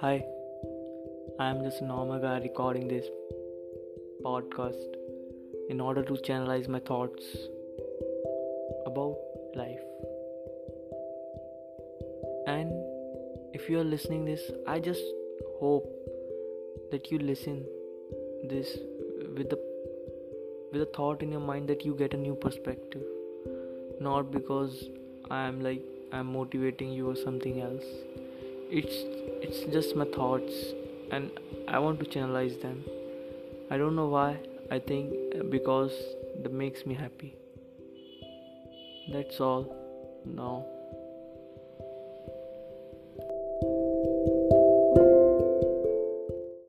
Hi, I am just a normal guy recording this podcast in order to channelize my thoughts about life. And if you are listening this, I just hope that you listen this with the with a thought in your mind that you get a new perspective not because I am like I'm motivating you or something else it's it's just my thoughts and i want to channelize them. I don't know why i think because that makes me happy. That's all. Now